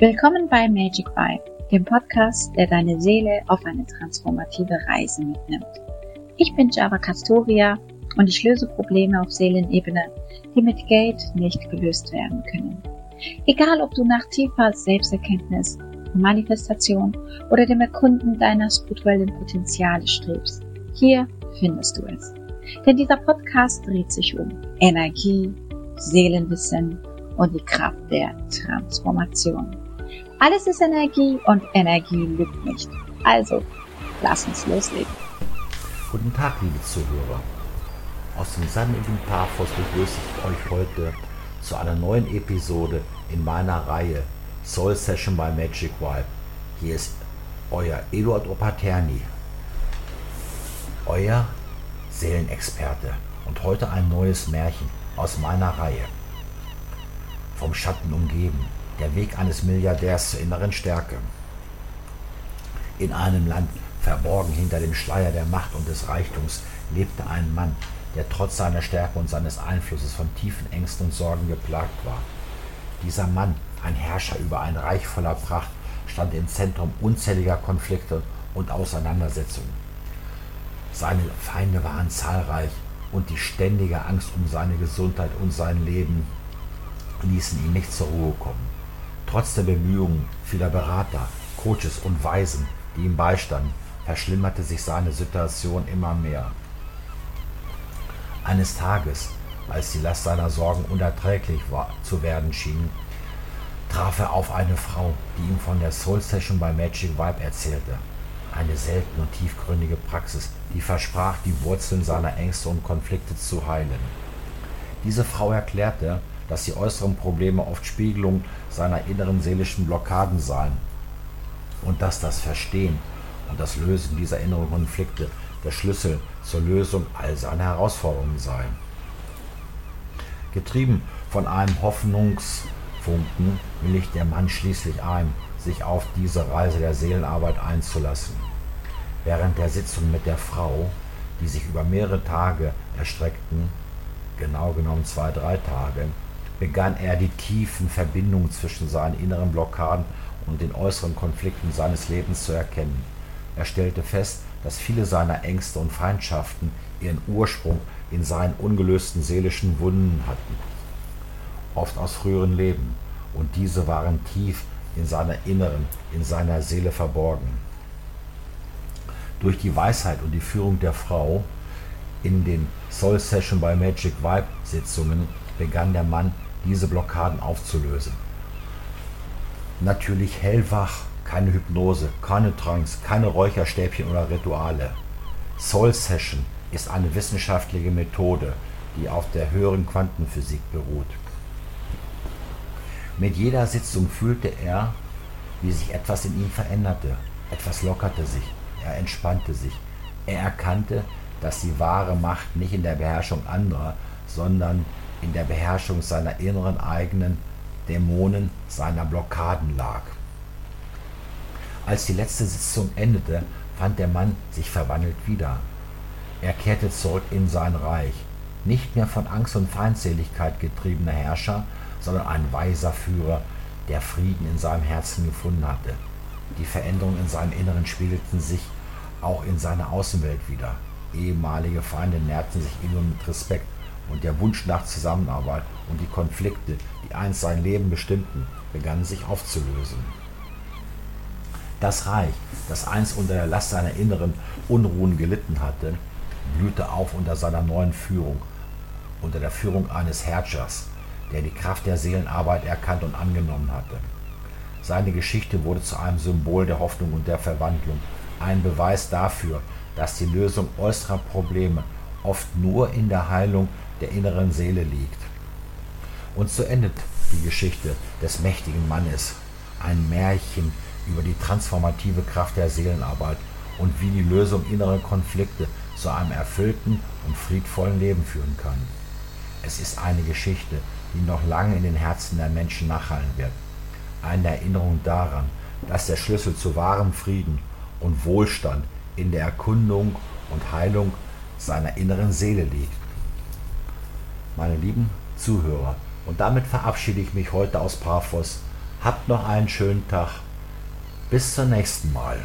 Willkommen bei Magic Vibe, dem Podcast, der deine Seele auf eine transformative Reise mitnimmt. Ich bin Java Castoria und ich löse Probleme auf Seelenebene, die mit Geld nicht gelöst werden können. Egal, ob du nach tiefer Selbsterkenntnis, Manifestation oder dem Erkunden deiner spirituellen Potenziale strebst, hier findest du es. Denn dieser Podcast dreht sich um Energie, Seelenwissen und die Kraft der Transformation. Alles ist Energie und Energie lügt nicht. Also, lass uns loslegen. Guten Tag, liebe Zuhörer. Aus dem sandigen Paphos begrüße ich euch heute zu einer neuen Episode in meiner Reihe Soul Session by Magic Vibe. Hier ist euer Eduard Opaterni, euer Seelenexperte und heute ein neues Märchen aus meiner Reihe. Vom Schatten umgeben, der Weg eines Milliardärs zur inneren Stärke. In einem Land, verborgen hinter dem Schleier der Macht und des Reichtums, lebte ein Mann, der trotz seiner Stärke und seines Einflusses von tiefen Ängsten und Sorgen geplagt war. Dieser Mann, ein Herrscher über ein Reich voller Pracht, stand im Zentrum unzähliger Konflikte und Auseinandersetzungen. Seine Feinde waren zahlreich und die ständige Angst um seine Gesundheit und sein Leben ließen ihn nicht zur Ruhe kommen. Trotz der Bemühungen vieler Berater, Coaches und Weisen, die ihm beistanden, verschlimmerte sich seine Situation immer mehr. Eines Tages, als die Last seiner Sorgen unerträglich war, zu werden schien, traf er auf eine Frau, die ihm von der Soul Session bei Magic Vibe erzählte. Eine seltene und tiefgründige Praxis, die versprach, die Wurzeln seiner Ängste und Konflikte zu heilen. Diese Frau erklärte, dass die äußeren Probleme oft Spiegelung seiner inneren seelischen Blockaden seien und dass das Verstehen und das Lösen dieser inneren Konflikte der Schlüssel zur Lösung all seiner Herausforderungen sei. Getrieben von einem Hoffnungsfunken willigt der Mann schließlich ein, sich auf diese Reise der Seelenarbeit einzulassen. Während der Sitzung mit der Frau, die sich über mehrere Tage erstreckten, genau genommen zwei, drei Tage, begann er die tiefen Verbindungen zwischen seinen inneren Blockaden und den äußeren Konflikten seines Lebens zu erkennen. Er stellte fest, dass viele seiner Ängste und Feindschaften ihren Ursprung in seinen ungelösten seelischen Wunden hatten, oft aus früheren Leben, und diese waren tief in seiner Inneren, in seiner Seele verborgen. Durch die Weisheit und die Führung der Frau in den Soul Session by Magic Vibe Sitzungen begann der Mann diese Blockaden aufzulösen. Natürlich hellwach, keine Hypnose, keine Trance, keine Räucherstäbchen oder Rituale. Soul Session ist eine wissenschaftliche Methode, die auf der höheren Quantenphysik beruht. Mit jeder Sitzung fühlte er, wie sich etwas in ihm veränderte. Etwas lockerte sich, er entspannte sich. Er erkannte, dass die wahre Macht nicht in der Beherrschung anderer, sondern in der Beherrschung seiner inneren eigenen Dämonen, seiner Blockaden lag. Als die letzte Sitzung endete, fand der Mann sich verwandelt wieder. Er kehrte zurück in sein Reich, nicht mehr von Angst und Feindseligkeit getriebener Herrscher, sondern ein weiser Führer, der Frieden in seinem Herzen gefunden hatte. Die Veränderungen in seinem Inneren spiegelten sich auch in seiner Außenwelt wieder. Ehemalige Feinde nährten sich ihm mit Respekt und der Wunsch nach Zusammenarbeit und die Konflikte, die einst sein Leben bestimmten, begannen sich aufzulösen. Das Reich, das einst unter der Last seiner inneren Unruhen gelitten hatte, blühte auf unter seiner neuen Führung, unter der Führung eines Herrschers, der die Kraft der Seelenarbeit erkannt und angenommen hatte. Seine Geschichte wurde zu einem Symbol der Hoffnung und der Verwandlung, ein Beweis dafür, dass die Lösung äußerer Probleme oft nur in der Heilung der inneren Seele liegt. Und so endet die Geschichte des mächtigen Mannes, ein Märchen über die transformative Kraft der Seelenarbeit und wie die Lösung innerer Konflikte zu einem erfüllten und friedvollen Leben führen kann. Es ist eine Geschichte, die noch lange in den Herzen der Menschen nachhallen wird. Eine Erinnerung daran, dass der Schlüssel zu wahrem Frieden und Wohlstand in der Erkundung und Heilung seiner inneren Seele liegt meine lieben Zuhörer. Und damit verabschiede ich mich heute aus Paphos Habt noch einen schönen Tag. Bis zum nächsten Mal.